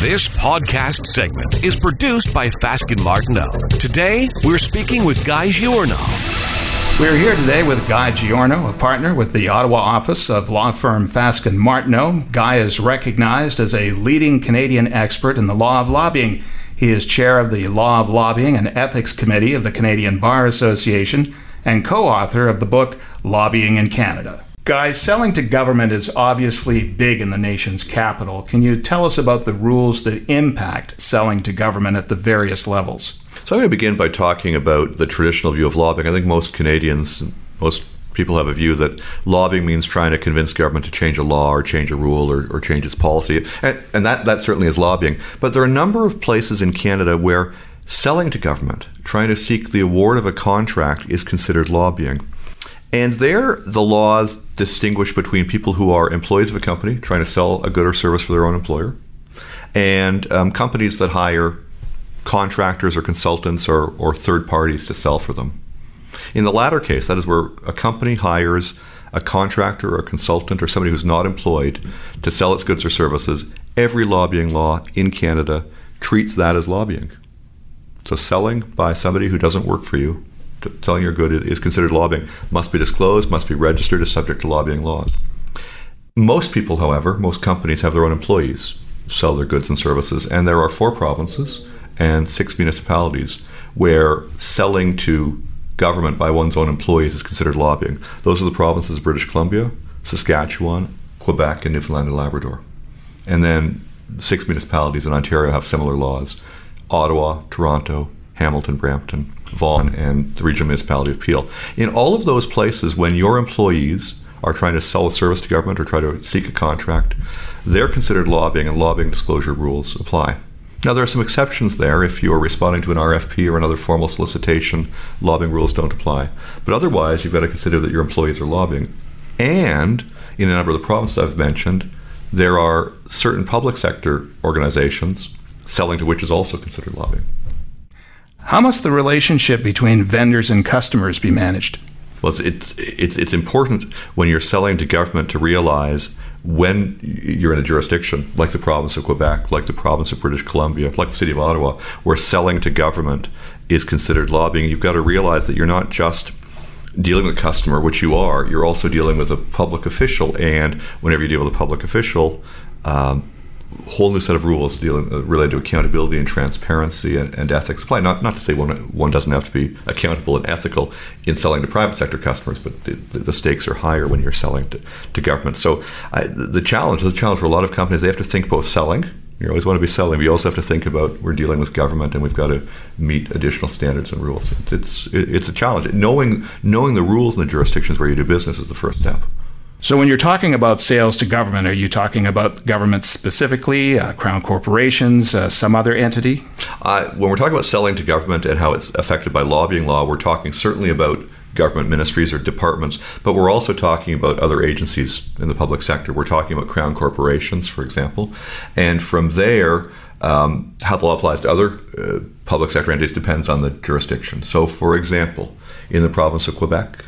This podcast segment is produced by Fasken Martineau. Today, we're speaking with Guy Giorno. We're here today with Guy Giorno, a partner with the Ottawa office of law firm Fasken Martineau. Guy is recognized as a leading Canadian expert in the law of lobbying. He is chair of the Law of Lobbying and Ethics Committee of the Canadian Bar Association and co author of the book Lobbying in Canada. Guys, selling to government is obviously big in the nation's capital. Can you tell us about the rules that impact selling to government at the various levels? So I'm going to begin by talking about the traditional view of lobbying. I think most Canadians, most people have a view that lobbying means trying to convince government to change a law or change a rule or, or change its policy. And, and that, that certainly is lobbying. But there are a number of places in Canada where selling to government, trying to seek the award of a contract, is considered lobbying. And there, the laws distinguish between people who are employees of a company trying to sell a good or service for their own employer, and um, companies that hire contractors or consultants or, or third parties to sell for them. In the latter case, that is where a company hires a contractor or a consultant or somebody who's not employed to sell its goods or services, every lobbying law in Canada treats that as lobbying. So selling by somebody who doesn't work for you selling your good is considered lobbying, must be disclosed, must be registered, is subject to lobbying laws. Most people, however, most companies have their own employees sell their goods and services, and there are four provinces and six municipalities where selling to government by one's own employees is considered lobbying. Those are the provinces of British Columbia, Saskatchewan, Quebec, and Newfoundland and Labrador. And then six municipalities in Ontario have similar laws Ottawa, Toronto, Hamilton, Brampton, Vaughan, and the regional municipality of Peel. In all of those places, when your employees are trying to sell a service to government or try to seek a contract, they're considered lobbying, and lobbying disclosure rules apply. Now, there are some exceptions there. If you're responding to an RFP or another formal solicitation, lobbying rules don't apply. But otherwise, you've got to consider that your employees are lobbying. And in a number of the provinces I've mentioned, there are certain public sector organizations, selling to which is also considered lobbying. How must the relationship between vendors and customers be managed? Well, it's, it's, it's important when you're selling to government to realize when you're in a jurisdiction like the province of Quebec, like the province of British Columbia, like the city of Ottawa, where selling to government is considered lobbying, you've got to realize that you're not just dealing with a customer, which you are, you're also dealing with a public official. And whenever you deal with a public official, um, whole new set of rules dealing uh, related to accountability and transparency and, and, ethics apply. Not not to say one one doesn't have to be accountable and ethical in selling to private sector customers, but the, the stakes are higher when you're selling to, to government. So I, the challenge, the challenge for a lot of companies, they have to think both selling. You always want to be selling. We also have to think about we're dealing with government, and we've got to meet additional standards and rules. It's it's, it's a challenge. Knowing knowing the rules in the jurisdictions where you do business is the first step. So, when you're talking about sales to government, are you talking about government specifically, uh, crown corporations, uh, some other entity? Uh, when we're talking about selling to government and how it's affected by lobbying law, we're talking certainly about government ministries or departments, but we're also talking about other agencies in the public sector. We're talking about crown corporations, for example. And from there, um, how the law applies to other uh, public sector entities depends on the jurisdiction. So, for example, in the province of Quebec,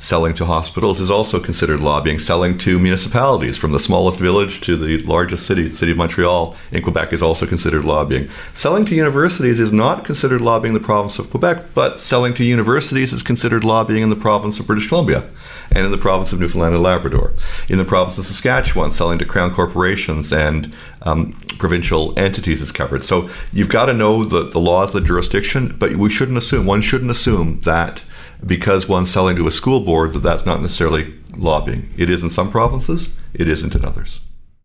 Selling to hospitals is also considered lobbying. Selling to municipalities, from the smallest village to the largest city, the city of Montreal in Quebec, is also considered lobbying. Selling to universities is not considered lobbying in the province of Quebec, but selling to universities is considered lobbying in the province of British Columbia and in the province of Newfoundland and Labrador. In the province of Saskatchewan, selling to crown corporations and um, provincial entities is covered. So you've got to know the, the laws, the jurisdiction, but we shouldn't assume, one shouldn't assume that because one's selling to a school board that that's not necessarily lobbying. It is in some provinces, it isn't in others.